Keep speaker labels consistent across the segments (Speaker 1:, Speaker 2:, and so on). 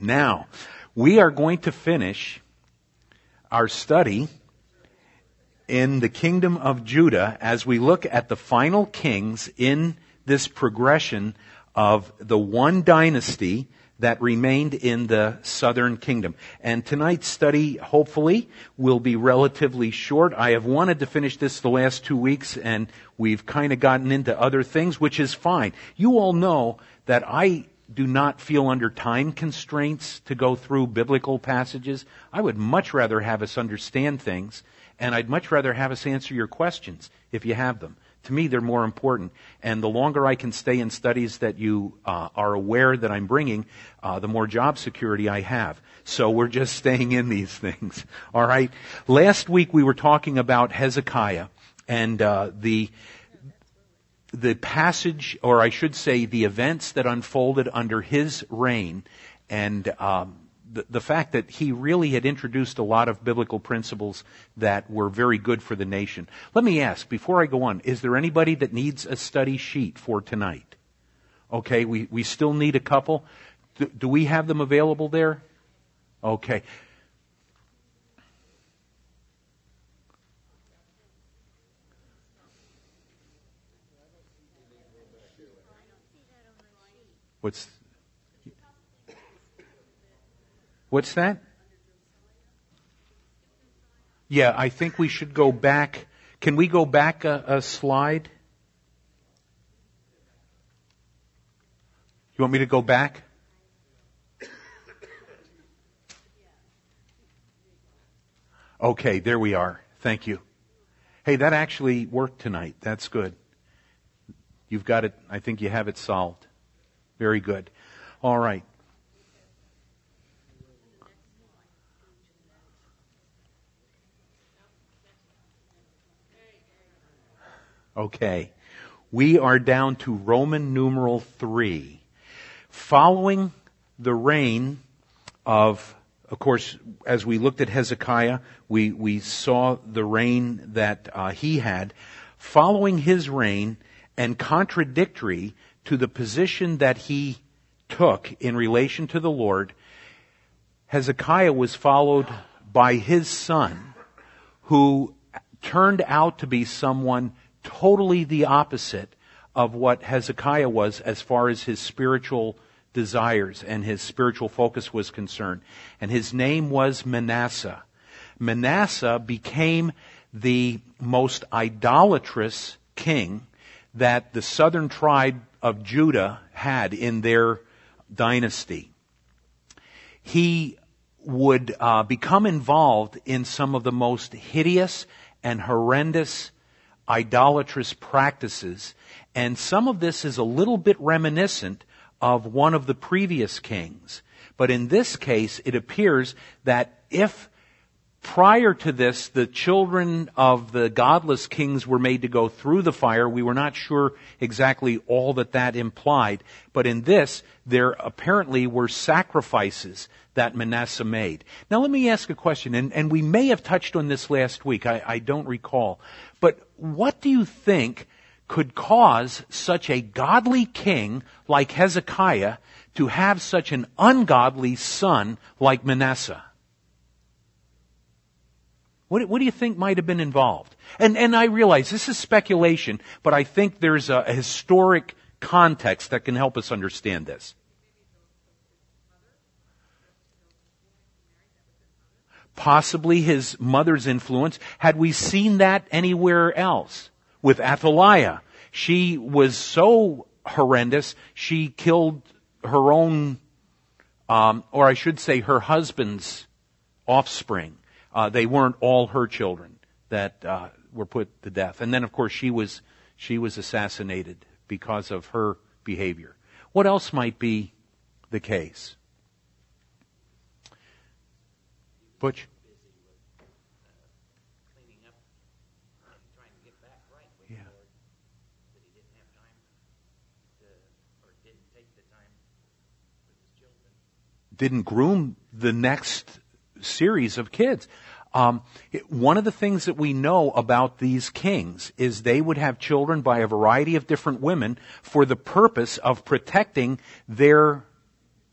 Speaker 1: Now, we are going to finish our study in the kingdom of Judah as we look at the final kings in this progression of the one dynasty that remained in the southern kingdom. And tonight's study, hopefully, will be relatively short. I have wanted to finish this the last two weeks and we've kind of gotten into other things, which is fine. You all know that I do not feel under time constraints to go through biblical passages. I would much rather have us understand things and I'd much rather have us answer your questions if you have them. To me, they're more important. And the longer I can stay in studies that you uh, are aware that I'm bringing, uh, the more job security I have. So we're just staying in these things. All right. Last week we were talking about Hezekiah and uh, the the passage, or I should say, the events that unfolded under his reign, and um, the, the fact that he really had introduced a lot of biblical principles that were very good for the nation. Let me ask, before I go on, is there anybody that needs a study sheet for tonight? Okay, we, we still need a couple. Do, do we have them available there? Okay. What's What's that? Yeah, I think we should go back. Can we go back a, a slide? You want me to go back? Okay, there we are. Thank you. Hey, that actually worked tonight. That's good. You've got it. I think you have it solved. Very good. All right. Okay. We are down to Roman numeral 3. Following the reign of, of course, as we looked at Hezekiah, we, we saw the reign that uh, he had. Following his reign and contradictory to the position that he took in relation to the Lord, Hezekiah was followed by his son, who turned out to be someone totally the opposite of what Hezekiah was as far as his spiritual desires and his spiritual focus was concerned. And his name was Manasseh. Manasseh became the most idolatrous king that the southern tribe of Judah had in their dynasty. He would uh, become involved in some of the most hideous and horrendous idolatrous practices. And some of this is a little bit reminiscent of one of the previous kings. But in this case, it appears that if prior to this, the children of the godless kings were made to go through the fire. We were not sure exactly all that that implied. But in this, there apparently were sacrifices that Manasseh made. Now let me ask a question, and, and we may have touched on this last week. I, I don't recall. But what do you think could cause such a godly king like Hezekiah to have such an ungodly son like Manasseh? What, what, do you think might have been involved? And, and I realize this is speculation, but I think there's a, a historic context that can help us understand this. Possibly his mother's influence. Had we seen that anywhere else? With Athaliah. She was so horrendous, she killed her own, um, or I should say her husband's offspring. Uh, they weren't all her children that uh, were put to death. And then, of course, she was she was assassinated because of her behavior. What else might be the case? Butch. didn't groom the next series of kids. Um, one of the things that we know about these kings is they would have children by a variety of different women for the purpose of protecting their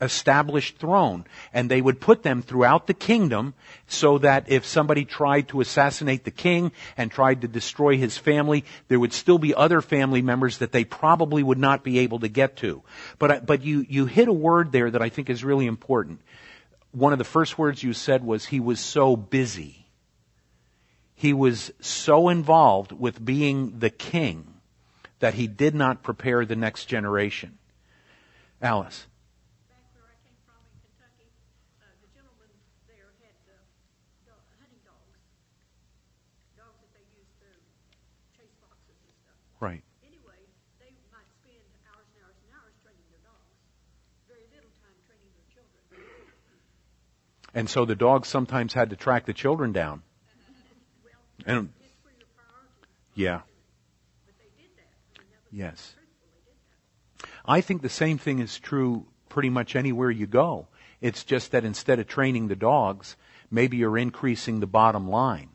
Speaker 1: established throne. And they would put them throughout the kingdom so that if somebody tried to assassinate the king and tried to destroy his family, there would still be other family members that they probably would not be able to get to. But, but you, you hit a word there that I think is really important. One of the first words you said was he was so busy. He was so involved with being the king that he did not prepare the next generation. Alice. Right.
Speaker 2: Anyway, they might spend hours and hours and hours training their dogs. Very little time training their children.
Speaker 1: And so the dogs sometimes had to track the children down. And yeah, yes. I think the same thing is true pretty much anywhere you go. It's just that instead of training the dogs, maybe you're increasing the bottom line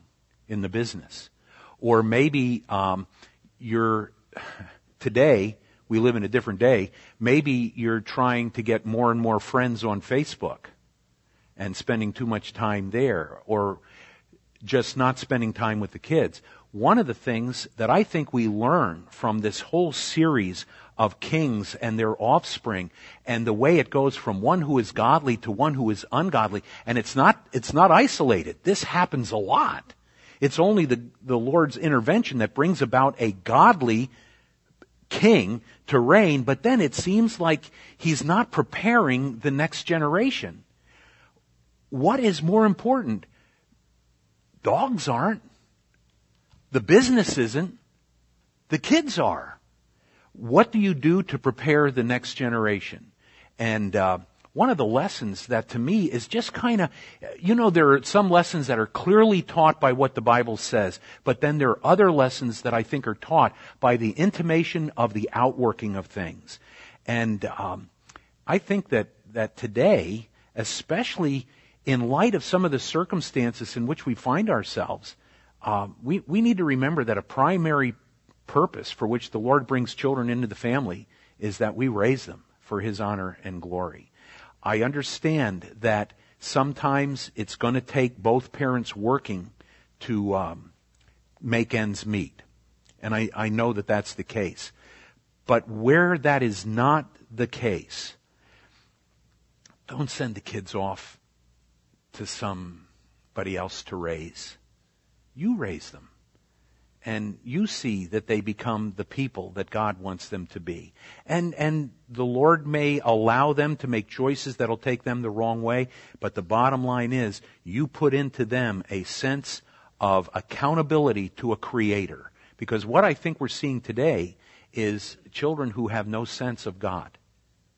Speaker 1: in the business. Or maybe um, you're, today, we live in a different day, maybe you're trying to get more and more friends on Facebook and spending too much time there. Or just not spending time with the kids. One of the things that I think we learn from this whole series of kings and their offspring and the way it goes from one who is godly to one who is ungodly, and it's not, it's not isolated. This happens a lot. It's only the, the Lord's intervention that brings about a godly king to reign, but then it seems like he's not preparing the next generation. What is more important? Dogs aren't. The business isn't. The kids are. What do you do to prepare the next generation? And uh, one of the lessons that to me is just kind of, you know, there are some lessons that are clearly taught by what the Bible says, but then there are other lessons that I think are taught by the intimation of the outworking of things. And um, I think that that today, especially in light of some of the circumstances in which we find ourselves, uh, we, we need to remember that a primary purpose for which the Lord brings children into the family is that we raise them for His honor and glory. I understand that sometimes it's going to take both parents working to um, make ends meet. And I, I know that that's the case. But where that is not the case, don't send the kids off to somebody else to raise. You raise them. And you see that they become the people that God wants them to be. And, and the Lord may allow them to make choices that'll take them the wrong way, but the bottom line is you put into them a sense of accountability to a creator. Because what I think we're seeing today is children who have no sense of God.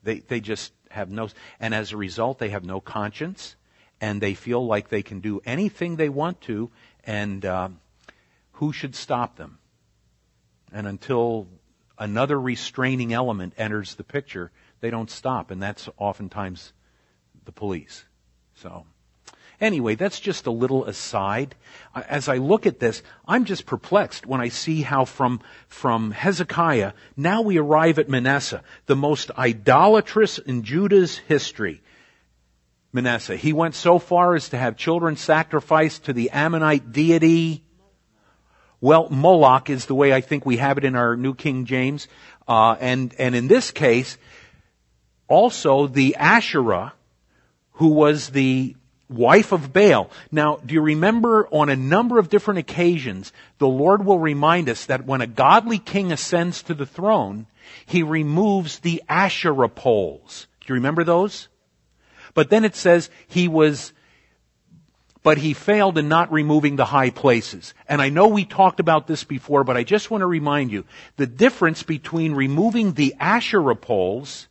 Speaker 1: They, they just have no, and as a result, they have no conscience, and they feel like they can do anything they want to, and uh, who should stop them? And until another restraining element enters the picture, they don't stop, and that's oftentimes the police. So, anyway, that's just a little aside. As I look at this, I'm just perplexed when I see how from, from Hezekiah, now we arrive at Manasseh, the most idolatrous in Judah's history. Manasseh. He went so far as to have children sacrificed to the Ammonite deity. Well, Moloch is the way I think we have it in our New King James. Uh, and, and in this case, also the Asherah, who was the wife of Baal. Now, do you remember on a number of different occasions, the Lord will remind us that when a godly king ascends to the throne, he removes the Asherah poles. Do you remember those? But then it says he was, but he failed in not removing the high places. And I know we talked about this before, but I just want to remind you, the difference between removing the Asherah poles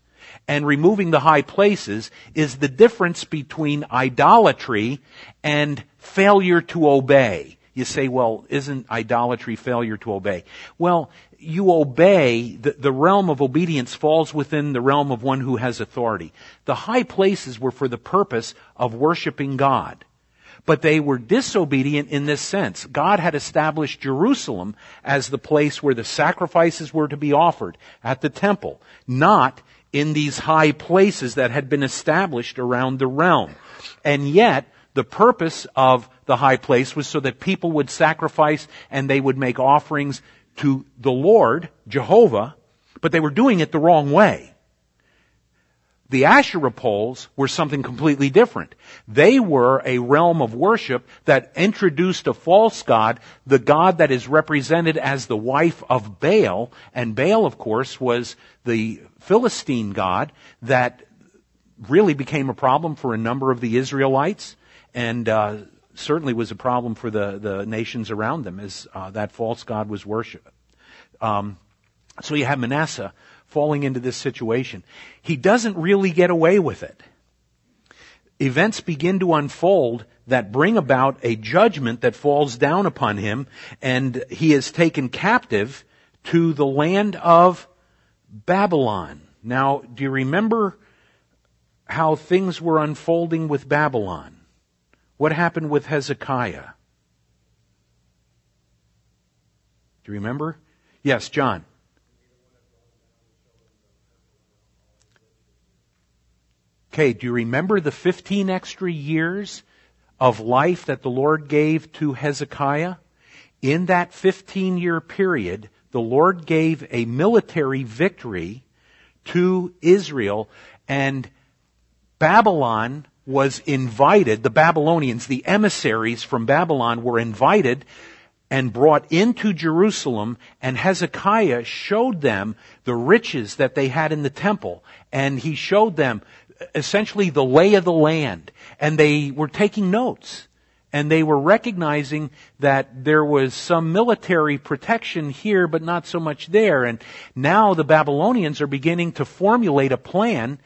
Speaker 1: and removing the high places is the difference between idolatry and failure to obey. You say, well, isn't idolatry failure to obey? Well, you obey, the, the realm of obedience falls within the realm of one who has authority. The high places were for the purpose of worshiping God. But they were disobedient in this sense. God had established Jerusalem as the place where the sacrifices were to be offered at the temple, not in these high places that had been established around the realm. And yet, the purpose of the high place was so that people would sacrifice and they would make offerings to the Lord, Jehovah, but they were doing it the wrong way. The Asherah poles were something completely different. They were a realm of worship that introduced a false god, the god that is represented as the wife of Baal, and Baal, of course, was the Philistine god that really became a problem for a number of the Israelites, and uh, certainly was a problem for the, the nations around them as uh, that false god was worshipped. Um, so you have Manasseh falling into this situation. He doesn't really get away with it. Events begin to unfold that bring about a judgment that falls down upon him, and he is taken captive to the land of Babylon. Now, do you remember how things were unfolding with Babylon? What happened with Hezekiah? Do you remember? Yes, John. Okay, do you remember the 15 extra years of life that the Lord gave to Hezekiah? In that 15 year period, the Lord gave a military victory to Israel and Babylon was invited, the Babylonians, the emissaries from Babylon were invited and brought into Jerusalem and Hezekiah showed them the riches that they had in the temple and he showed them uh, essentially the lay of the land. And they were taking notes. And they were recognizing that there was some military protection here, but not so much there. And now the Babylonians are beginning to formulate a plan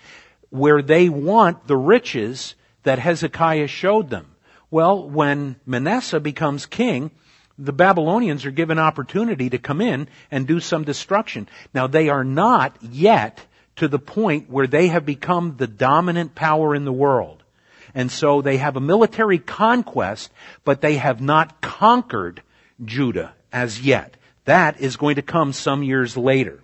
Speaker 1: where they want the riches that Hezekiah showed them. Well, when Manasseh becomes king, the Babylonians are given opportunity to come in and do some destruction. Now they are not yet to the point where they have become the dominant power in the world. And so they have a military conquest, but they have not conquered Judah as yet. That is going to come some years later.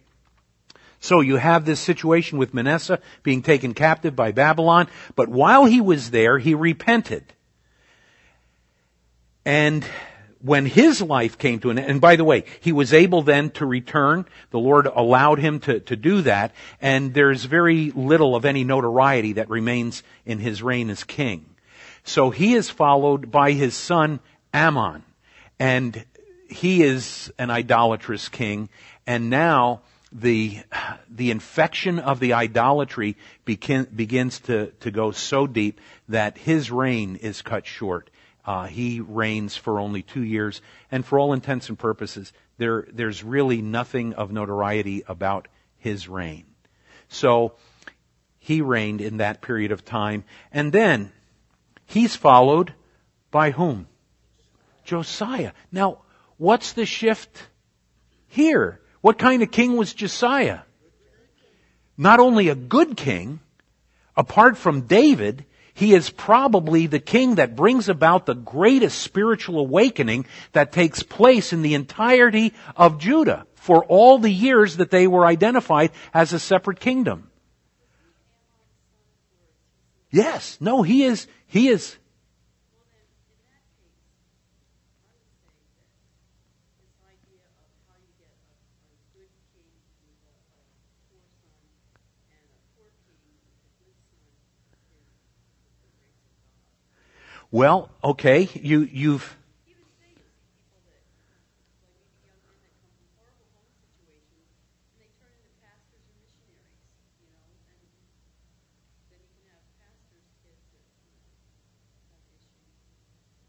Speaker 1: So you have this situation with Manasseh being taken captive by Babylon, but while he was there, he repented. And when his life came to an end, and by the way, he was able then to return. The Lord allowed him to, to do that, and there's very little of any notoriety that remains in his reign as king. So he is followed by his son Amon, and he is an idolatrous king, and now the, the infection of the idolatry begin, begins to, to go so deep that his reign is cut short uh, he reigns for only two years, and for all intents and purposes, there, there's really nothing of notoriety about his reign. So, he reigned in that period of time, and then he's followed by whom? Josiah. Now, what's the shift here? What kind of king was Josiah? Not only a good king, apart from David, he is probably the king that brings about the greatest spiritual awakening that takes place in the entirety of Judah for all the years that they were identified as a separate kingdom. Yes, no, he is, he is Well, okay, you, you've,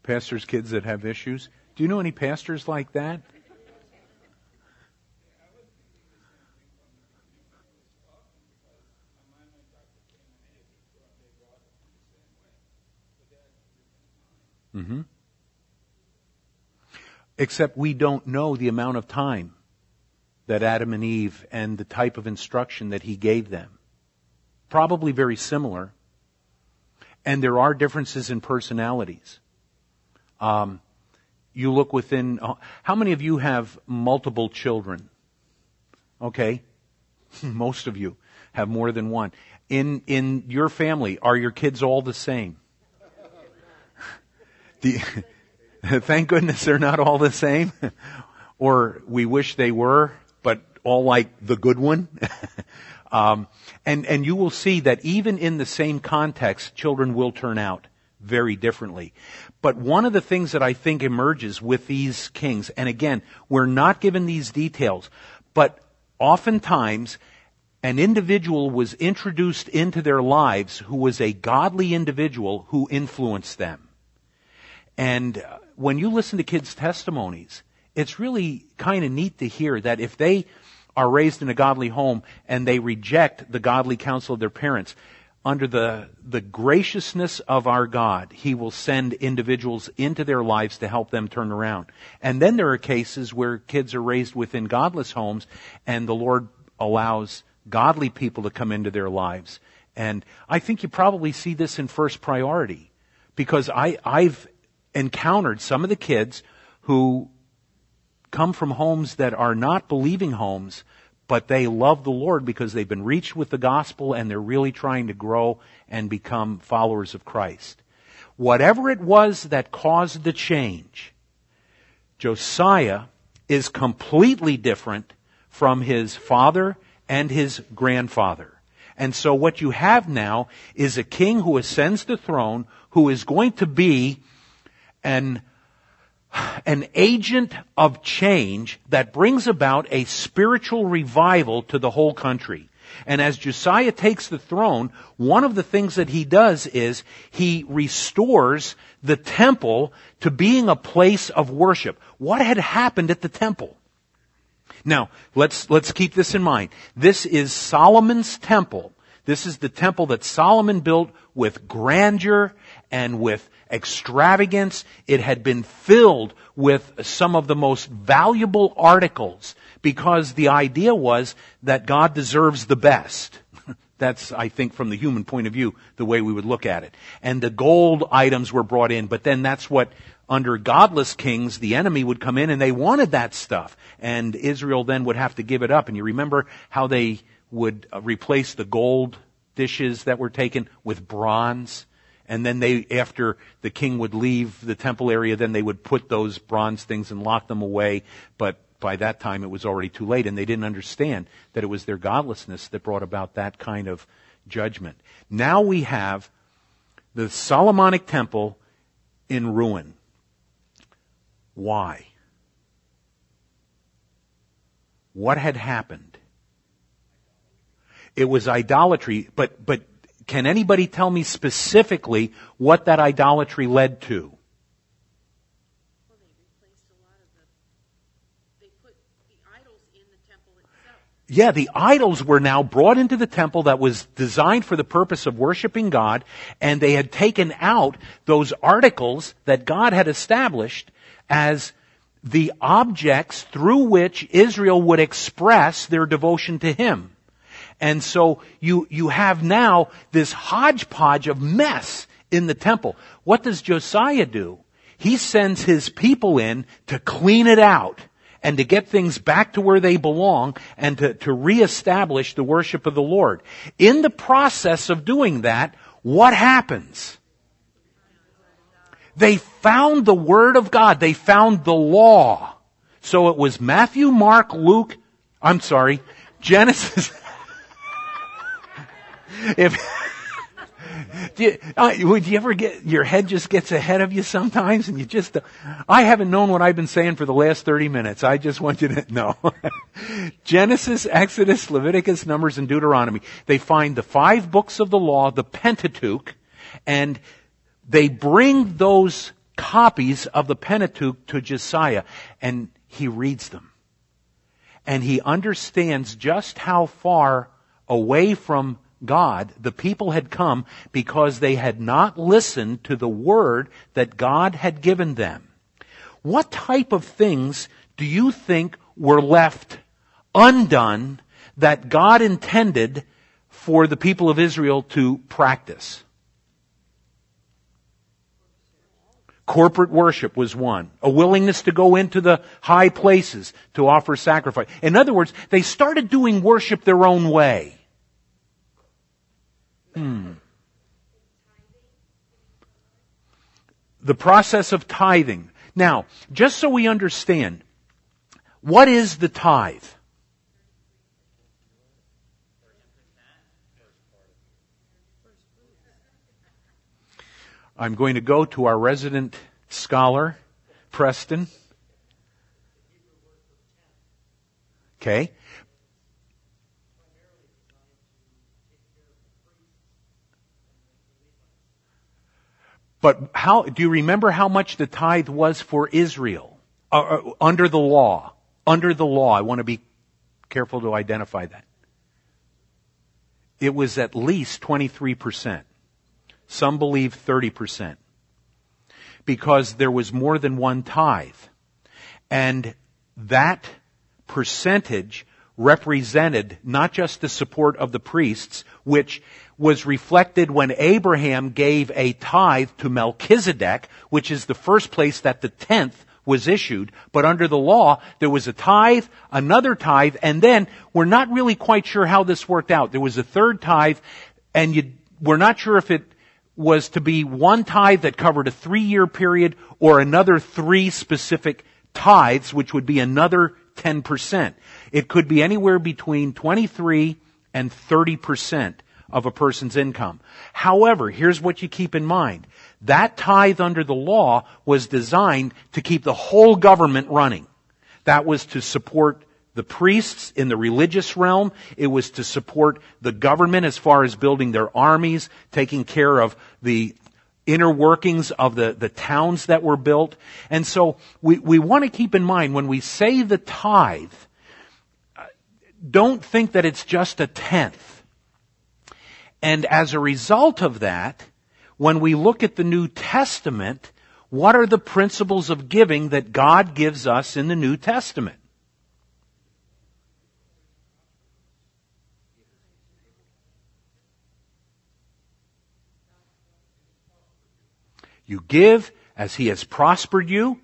Speaker 1: pastors' kids that have issues. Do you know any pastors like that? Mm-hmm. Except we don't know the amount of time that Adam and Eve and the type of instruction that he gave them. Probably very similar. And there are differences in personalities. Um, you look within, uh, how many of you have multiple children? Okay. Most of you. have more than one. In, in your family, are your kids all the same? Thank goodness they're not all the same. or we wish they were, but all like the good one. um, and, and you will see that even in the same context, children will turn out very differently. But one of the things that I think emerges with these kings, and again, we're not given these details, but oftentimes an individual was introduced into their lives who was a godly individual who influenced them. And when you listen to kids' testimonies, it's really kind of neat to hear that if they are raised in a godly home and they reject the godly counsel of their parents, under the, the graciousness of our God, He will send individuals into their lives to help them turn around. And then there are cases where kids are raised within godless homes and the Lord allows godly people to come into their lives. And I think you probably see this in first priority because I, I've encountered some of the kids who come from homes that are not believing homes, but they love the Lord because they've been reached with the gospel and they're really trying to grow and become followers of Christ. Whatever it was that caused the change, Josiah is completely different from his father and his grandfather. And so what you have now is a king who ascends the throne who is going to be an an agent of change that brings about a spiritual revival to the whole country. And as Josiah takes the throne, one of the things that he does is he restores the temple to being a place of worship. What had happened at the temple? Now, let's, let's keep this in mind. This is Solomon's temple. This is the temple that Solomon built with grandeur and with extravagance. It had been filled with some of the most valuable articles because the idea was that God deserves the best. That's, I think, from the human point of view, the way we would look at it. And the gold items were brought in, but then that's what, under godless kings, the enemy would come in and they wanted that stuff. And Israel then would have to give it up. And you remember how they would uh, replace the gold dishes that were taken with bronze? And then they, after the king would leave the temple area, then they would put those bronze things and lock them away. But by that time it was already too late and they didn't understand that it was their godlessness that brought about that kind of judgment. Now we have the Solomonic temple in ruin. Why? What had happened? It was idolatry, but, but can anybody tell me specifically what that idolatry led to? Yeah, the idols were now brought into the temple that was designed for the purpose of worshiping God, and they had taken out those articles that God had established as the objects through which Israel would express their devotion to Him. And so you, you have now this hodgepodge of mess in the temple. What does Josiah do? He sends his people in to clean it out and to get things back to where they belong and to, to reestablish the worship of the Lord. In the process of doing that, what happens? They found the Word of God. They found the law. So it was Matthew, Mark, Luke, I'm sorry, Genesis. if do you, uh, would you ever get your head just gets ahead of you sometimes and you just uh, i haven't known what i've been saying for the last 30 minutes. I just want you to know. Genesis exodus leviticus numbers and deuteronomy. They find the five books of the law the pentateuch and they bring those copies of the pentateuch to josiah and he reads them. And he understands just how far away from God, the people had come because they had not listened to the word that God had given them. What type of things do you think were left undone that God intended for the people of Israel to practice? Corporate worship was one. A willingness to go into the high places to offer sacrifice. In other words, they started doing worship their own way. Hmm. The process of tithing. Now, just so we understand, what is the tithe? I'm going to go to our resident scholar, Preston. Okay. But how, do you remember how much the tithe was for Israel? Uh, uh, under the law. Under the law. I want to be careful to identify that. It was at least 23%. Some believe 30%. Because there was more than one tithe. And that percentage represented not just the support of the priests, which was reflected when Abraham gave a tithe to Melchizedek, which is the first place that the tenth was issued. But under the law, there was a tithe, another tithe, and then we're not really quite sure how this worked out. There was a third tithe, and you, we're not sure if it was to be one tithe that covered a three year period or another three specific tithes, which would be another 10%. It could be anywhere between 23 and 30% of a person's income. However, here's what you keep in mind. That tithe under the law was designed to keep the whole government running. That was to support the priests in the religious realm. It was to support the government as far as building their armies, taking care of the inner workings of the, the towns that were built. And so we, we want to keep in mind when we say the tithe, uh, don't think that it's just a tenth. And as a result of that, when we look at the New Testament, what are the principles of giving that God gives us in the New Testament? You give as He has prospered you.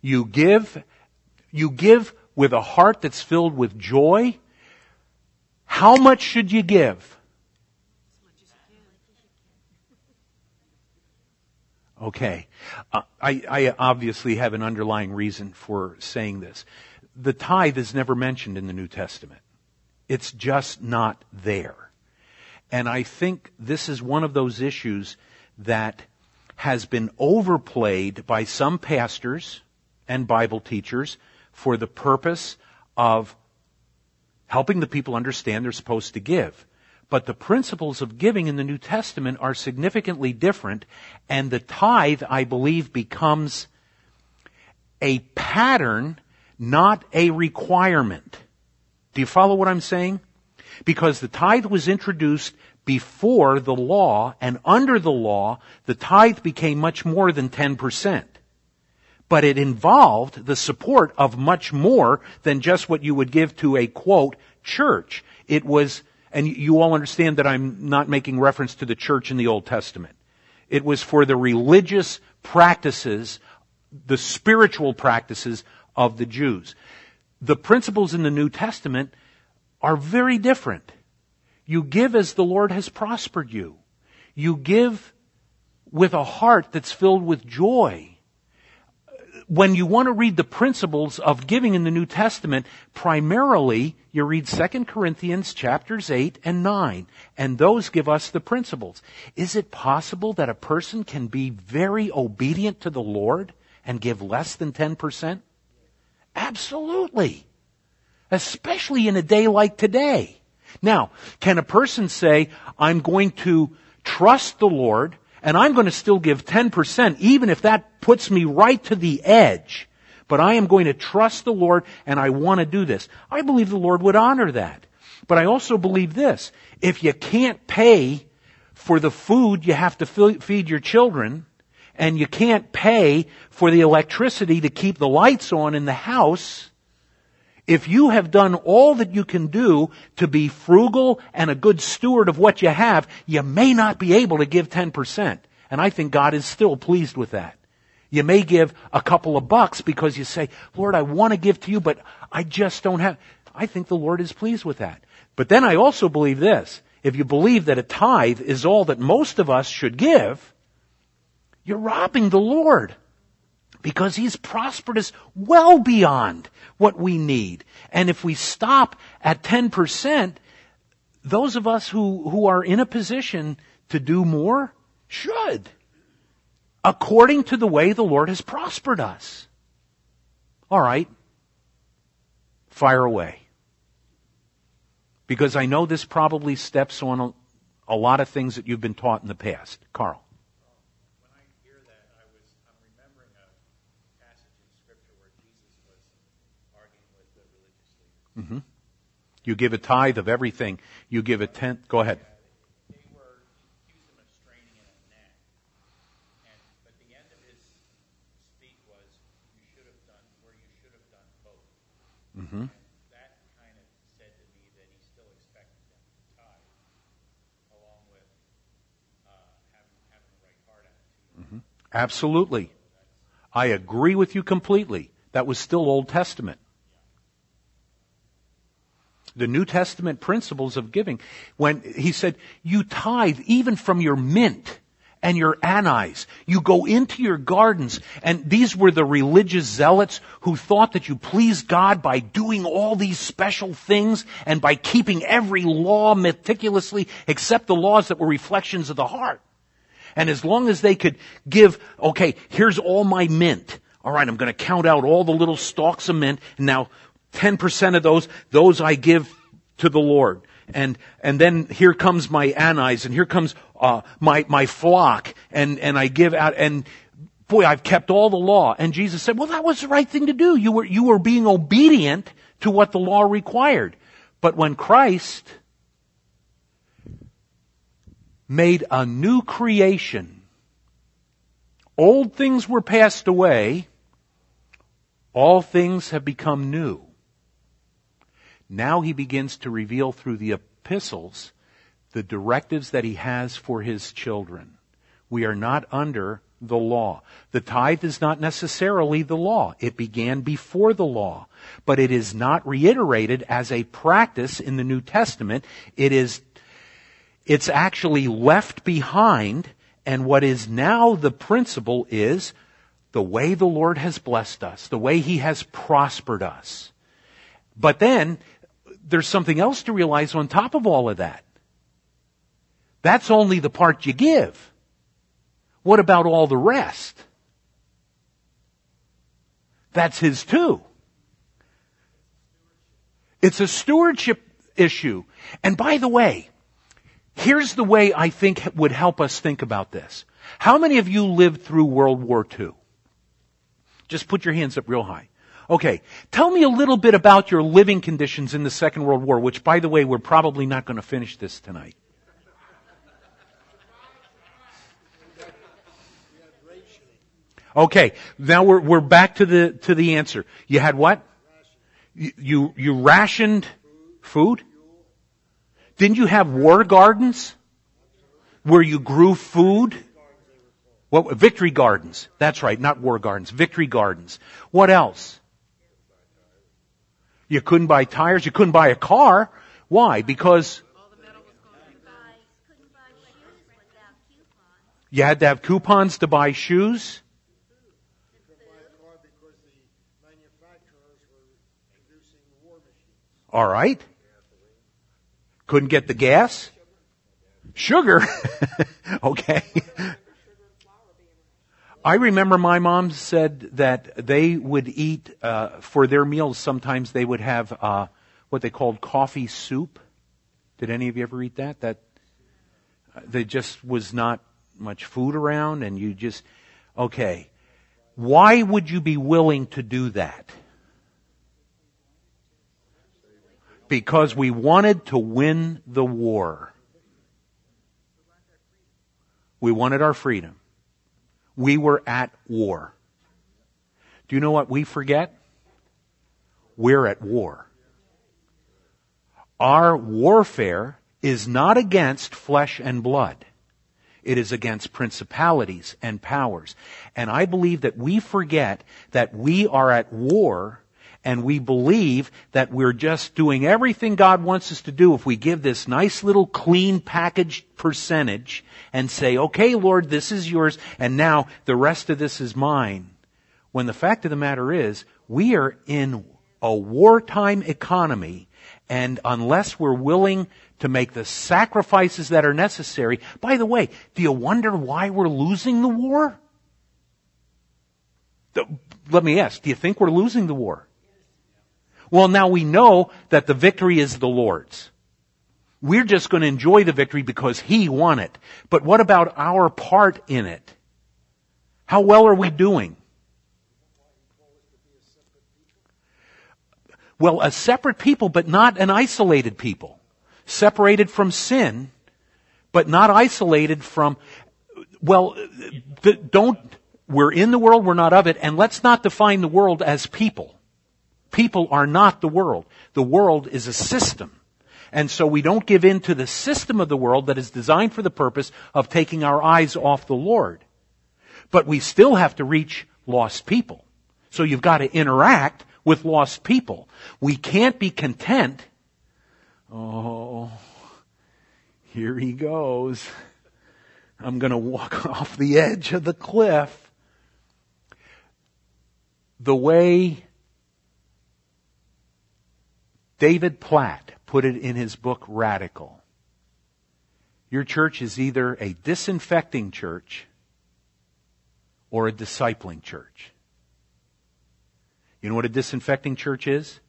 Speaker 1: You give, you give with a heart that's filled with joy. How much should you give? Okay. Uh, I, I obviously have an underlying reason for saying this. The tithe is never mentioned in the New Testament. It's just not there. And I think this is one of those issues that has been overplayed by some pastors and Bible teachers for the purpose of helping the people understand they're supposed to give. But the principles of giving in the New Testament are significantly different, and the tithe, I believe, becomes a pattern, not a requirement. Do you follow what I'm saying? Because the tithe was introduced before the law and under the law, the tithe became much more than 10%. But it involved the support of much more than just what you would give to a quote, church. It was, and you all understand that I'm not making reference to the church in the Old Testament. It was for the religious practices, the spiritual practices of the Jews. The principles in the New Testament are very different. You give as the Lord has prospered you. You give with a heart that's filled with joy. When you want to read the principles of giving in the New Testament, primarily you read 2 Corinthians chapters 8 and 9, and those give us the principles. Is it possible that a person can be very obedient to the Lord and give less than 10%? Absolutely. Especially in a day like today. Now, can a person say, I'm going to trust the Lord and I'm going to still give 10% even if that puts me right to the edge, but I am going to trust the Lord and I want to do this. I believe the Lord would honor that. But I also believe this. If you can't pay for the food you have to feed your children, and you can't pay for the electricity to keep the lights on in the house, if you have done all that you can do to be frugal and a good steward of what you have, you may not be able to give 10%. And I think God is still pleased with that. You may give a couple of bucks because you say, Lord, I want to give to you, but I just don't have. I think the Lord is pleased with that. But then I also believe this. If you believe that a tithe is all that most of us should give, You're robbing the Lord because He's prospered us well beyond what we need. And if we stop at 10%, those of us who, who are in a position to do more should. According to the way the Lord has prospered us. All right. Fire away. Because I know this probably steps on a, a lot of things that you've been taught in the past. Carl.
Speaker 3: When I hear that, I was I'm remembering a passage in Scripture where Jesus was arguing with the leaders.
Speaker 1: You give a tithe of everything. You give a tenth. Go ahead.
Speaker 3: They were accused him of straining in a net, and but the end of his speech was, "You should have done where you should have done both."
Speaker 1: Mhm.
Speaker 3: And that kind of said to me that he still expected them to tithe, along with uh, having having the right heart attitude.
Speaker 1: Absolutely. I agree with you completely. That was still Old Testament. The New Testament principles of giving, when he said, you tithe even from your mint and your anise. You go into your gardens, and these were the religious zealots who thought that you pleased God by doing all these special things and by keeping every law meticulously except the laws that were reflections of the heart. And as long as they could give, okay, here's all my mint. All right, I'm going to count out all the little stalks of mint. And now 10% of those, those I give to the Lord. And, and then here comes my anise and here comes, uh, my, my flock and, and I give out and boy, I've kept all the law. And Jesus said, well, that was the right thing to do. You were, you were being obedient to what the law required. But when Christ made a new creation. Old things were passed away. All things have become new. Now he begins to reveal through the epistles the directives that he has for his children. We are not under the law. The tithe is not necessarily the law. It began before the law, but it is not reiterated as a practice in the New Testament. It is it's actually left behind, and what is now the principle is the way the Lord has blessed us, the way He has prospered us. But then, there's something else to realize on top of all of that. That's only the part you give. What about all the rest? That's His too. It's a stewardship issue. And by the way, Here's the way I think would help us think about this. How many of you lived through World War II? Just put your hands up real high. Okay, tell me a little bit about your living conditions in the Second World War, which by the way, we're probably not going to finish this tonight. Okay, now we're, we're back to the, to the answer. You had what? You, you, you rationed food? Didn't you have war gardens? Where you grew food? What, victory gardens. That's right, not war gardens. Victory gardens. What else? You couldn't buy tires. You couldn't buy a car. Why? Because you had to have coupons to buy shoes. All right. Couldn't get the gas. Sugar. okay. I remember my mom said that they would eat uh, for their meals. Sometimes they would have uh, what they called coffee soup. Did any of you ever eat that? That uh, there just was not much food around, and you just okay. Why would you be willing to do that? Because we wanted to win the war. We wanted our freedom. We were at war. Do you know what we forget? We're at war. Our warfare is not against flesh and blood. It is against principalities and powers. And I believe that we forget that we are at war and we believe that we're just doing everything God wants us to do if we give this nice little clean packaged percentage and say, okay, Lord, this is yours, and now the rest of this is mine. When the fact of the matter is, we are in a wartime economy, and unless we're willing to make the sacrifices that are necessary, by the way, do you wonder why we're losing the war? Let me ask, do you think we're losing the war? Well, now we know that the victory is the Lord's. We're just going to enjoy the victory because He won it. But what about our part in it? How well are we doing? Well, a separate people, but not an isolated people. Separated from sin, but not isolated from, well, don't, we're in the world, we're not of it, and let's not define the world as people. People are not the world. The world is a system. And so we don't give in to the system of the world that is designed for the purpose of taking our eyes off the Lord. But we still have to reach lost people. So you've got to interact with lost people. We can't be content. Oh, here he goes. I'm going to walk off the edge of the cliff. The way David Platt put it in his book Radical. Your church is either a disinfecting church or a discipling church. You know what a disinfecting church is?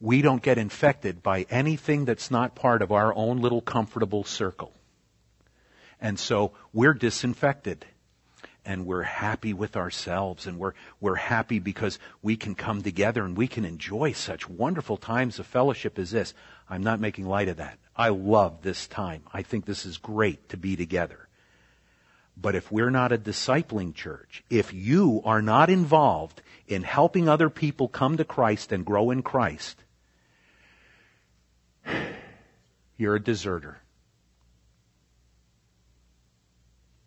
Speaker 1: We don't get infected by anything that's not part of our own little comfortable circle. And so we're disinfected and we're happy with ourselves and we're, we're happy because we can come together and we can enjoy such wonderful times of fellowship as this. I'm not making light of that. I love this time. I think this is great to be together. But if we're not a discipling church, if you are not involved in helping other people come to Christ and grow in Christ, you're a deserter.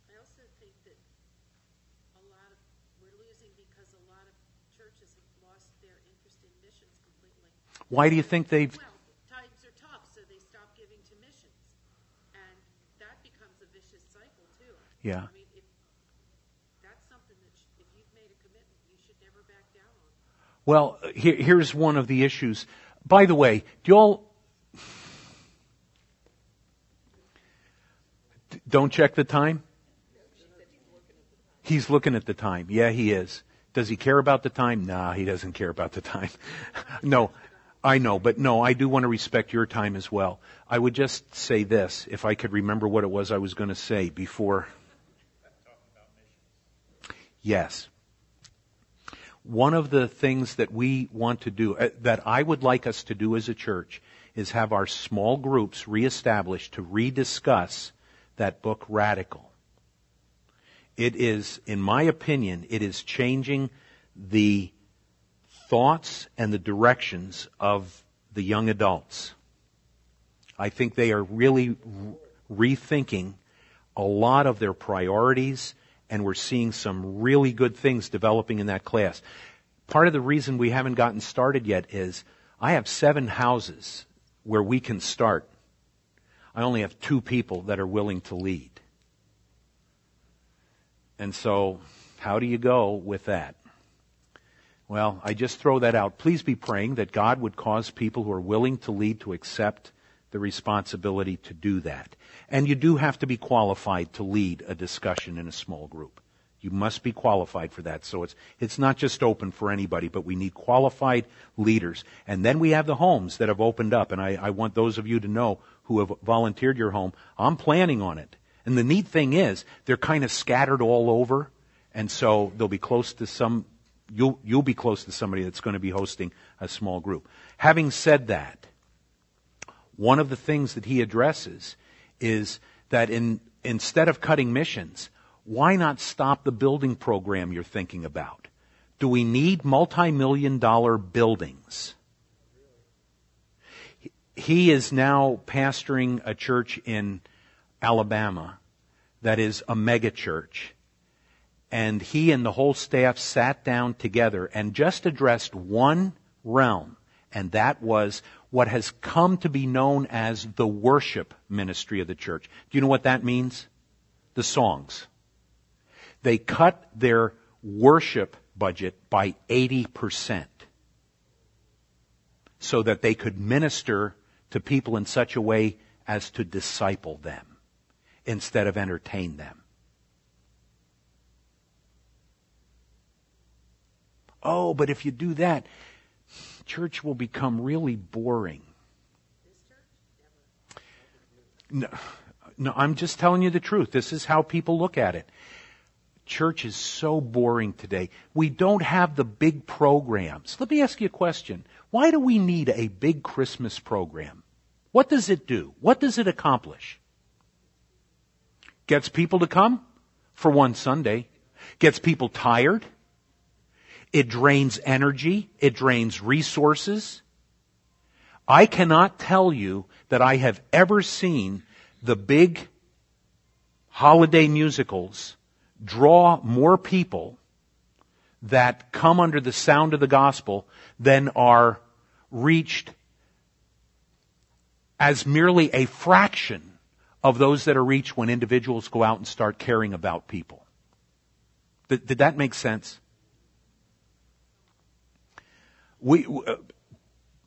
Speaker 2: I also think that a lot of, we're losing because a lot of churches have lost their interest in missions completely.
Speaker 1: Why do you think they've
Speaker 2: Well, times are tough, so they stop giving to missions. And that becomes a vicious cycle, too.
Speaker 1: Yeah.
Speaker 2: I mean, if, that's something that, sh- if you've made a commitment, you should never back down on.
Speaker 1: Well, here, here's one of the issues. By the way, do you all don't check the time? He's looking at the time. Yeah, he is. Does he care about the time? Nah, he doesn't care about the time. no, I know, but no, I do want to respect your time as well. I would just say this, if I could remember what it was I was going to say before. Yes one of the things that we want to do, uh, that I would like us to do as a church, is have our small groups reestablished to rediscuss that book Radical. It is, in my opinion, it is changing the thoughts and the directions of the young adults. I think they are really rethinking a lot of their priorities and we're seeing some really good things developing in that class. Part of the reason we haven't gotten started yet is I have seven houses where we can start. I only have two people that are willing to lead. And so, how do you go with that? Well, I just throw that out. Please be praying that God would cause people who are willing to lead to accept the responsibility to do that. And you do have to be qualified to lead a discussion in a small group. You must be qualified for that. So it's, it's not just open for anybody, but we need qualified leaders. And then we have the homes that have opened up. And I, I want those of you to know who have volunteered your home, I'm planning on it. And the neat thing is, they're kind of scattered all over. And so they'll be close to some, you'll, you'll be close to somebody that's going to be hosting a small group. Having said that, one of the things that he addresses is that in, instead of cutting missions, why not stop the building program you're thinking about? Do we need multi-million dollar buildings? He is now pastoring a church in Alabama that is a mega church. and he and the whole staff sat down together and just addressed one realm, and that was what has come to be known as the worship ministry of the church. Do you know what that means? The songs. They cut their worship budget by 80% so that they could minister to people in such a way as to disciple them instead of entertain them. Oh, but if you do that, church will become really boring. No, no, I'm just telling you the truth. This is how people look at it. Church is so boring today. We don't have the big programs. Let me ask you a question. Why do we need a big Christmas program? What does it do? What does it accomplish? Gets people to come for one Sunday. Gets people tired. It drains energy. It drains resources. I cannot tell you that I have ever seen the big holiday musicals draw more people that come under the sound of the gospel than are reached as merely a fraction of those that are reached when individuals go out and start caring about people. Did, did that make sense? We, uh,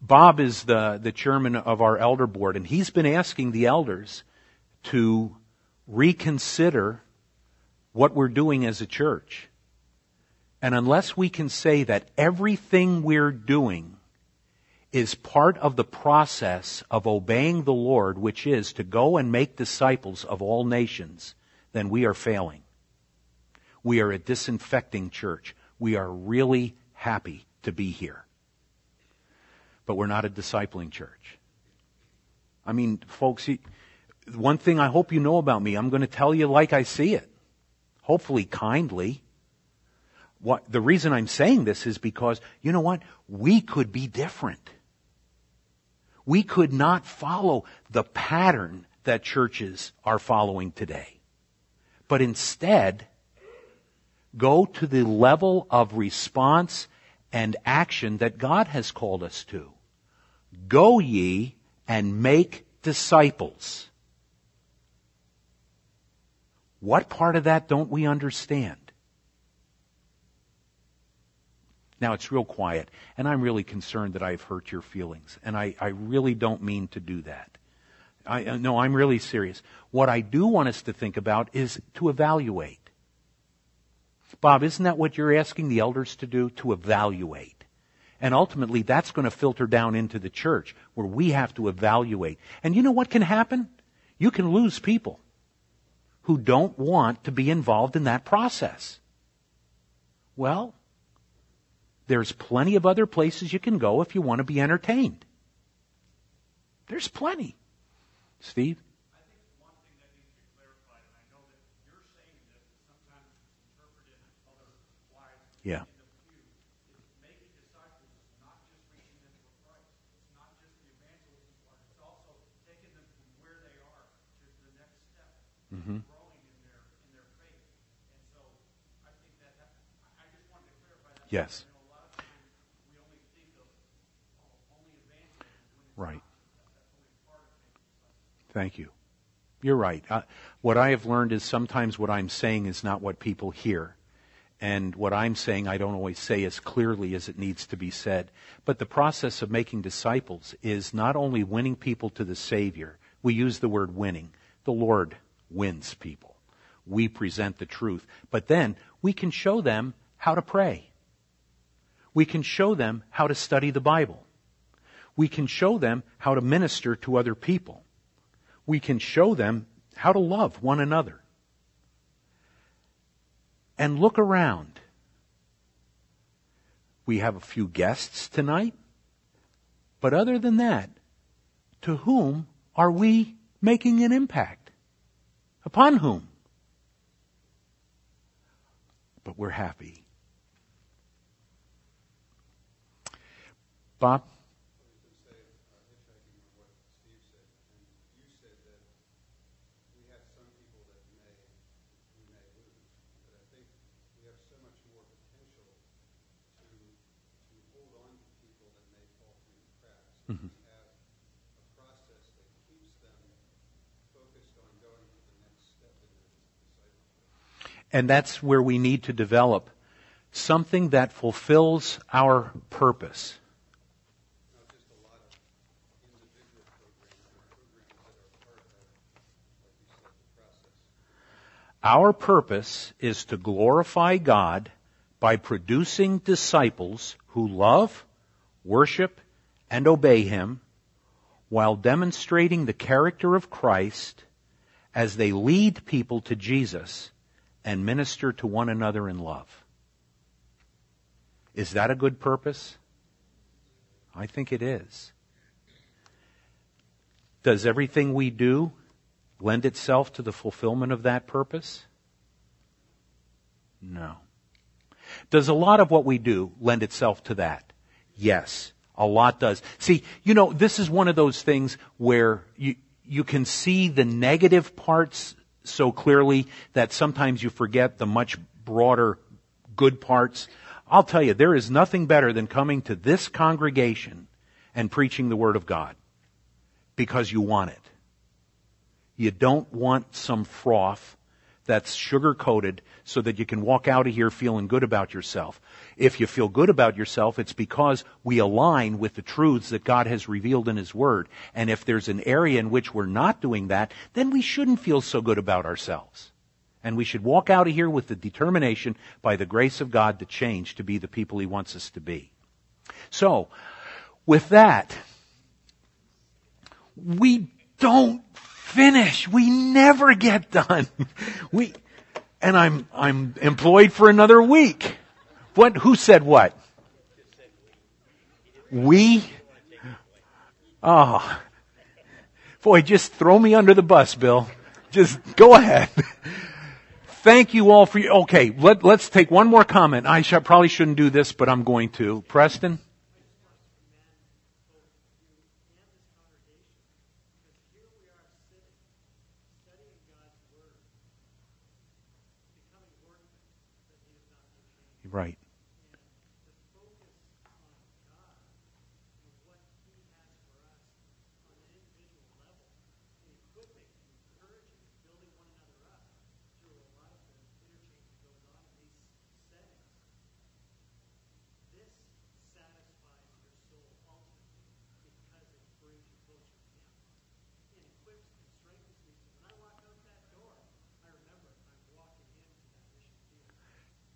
Speaker 1: Bob is the, the chairman of our elder board, and he's been asking the elders to reconsider what we're doing as a church. And unless we can say that everything we're doing is part of the process of obeying the Lord, which is to go and make disciples of all nations, then we are failing. We are a disinfecting church. We are really happy to be here. But we're not a discipling church. I mean, folks, one thing I hope you know about me, I'm going to tell you like I see it. Hopefully kindly. What, the reason I'm saying this is because, you know what? We could be different. We could not follow the pattern that churches are following today. But instead, go to the level of response and action that God has called us to. Go ye and make disciples. What part of that don't we understand? Now it's real quiet, and I'm really concerned that I've hurt your feelings, and I, I really don't mean to do that. I, uh, no, I'm really serious. What I do want us to think about is to evaluate. Bob, isn't that what you're asking the elders to do? To evaluate. And ultimately, that's going to filter down into the church where we have to evaluate. And you know what can happen? You can lose people who don't want to be involved in that process. Well, there's plenty of other places you can go if you want to be entertained. There's plenty. Steve? Yeah. Mm-hmm.
Speaker 4: in the
Speaker 1: Thank you. You're right. Uh, what I have learned is sometimes what I'm saying is not what people hear. And what I'm saying I don't always say as clearly as it needs to be said. But the process of making disciples is not only winning people to the Savior. We use the word winning. The Lord wins people. We present the truth. But then we can show them how to pray. We can show them how to study the Bible. We can show them how to minister to other people we can show them how to love one another. And look around. We have a few guests tonight, but other than that, to whom are we making an impact? Upon whom? But we're happy. Bob?
Speaker 5: we have some people that may, we may lose. But I think have a process that keeps them focused on going to the next step in their discipleship.
Speaker 1: And that's where we need to develop something that fulfills our purpose. Our purpose is to glorify God by producing disciples who love, worship, and obey Him while demonstrating the character of Christ as they lead people to Jesus and minister to one another in love. Is that a good purpose? I think it is. Does everything we do lend itself to the fulfillment of that purpose? No. Does a lot of what we do lend itself to that? Yes. A lot does. See, you know, this is one of those things where you, you can see the negative parts so clearly that sometimes you forget the much broader good parts. I'll tell you, there is nothing better than coming to this congregation and preaching the Word of God because you want it. You don't want some froth that's sugar coated so that you can walk out of here feeling good about yourself. If you feel good about yourself, it's because we align with the truths that God has revealed in His Word. And if there's an area in which we're not doing that, then we shouldn't feel so good about ourselves. And we should walk out of here with the determination by the grace of God to change to be the people He wants us to be. So, with that, we don't finish. We never get done. We, and I'm, I'm employed for another week. What, who said what? We? Oh. Boy, just throw me under the bus, Bill. Just go ahead. Thank you all for your, okay, let, let's take one more comment. I sh- probably shouldn't do this, but I'm going to. Preston? Right.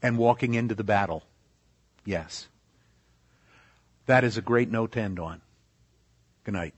Speaker 1: And walking into the battle. Yes. That is a great note to end on. Good night.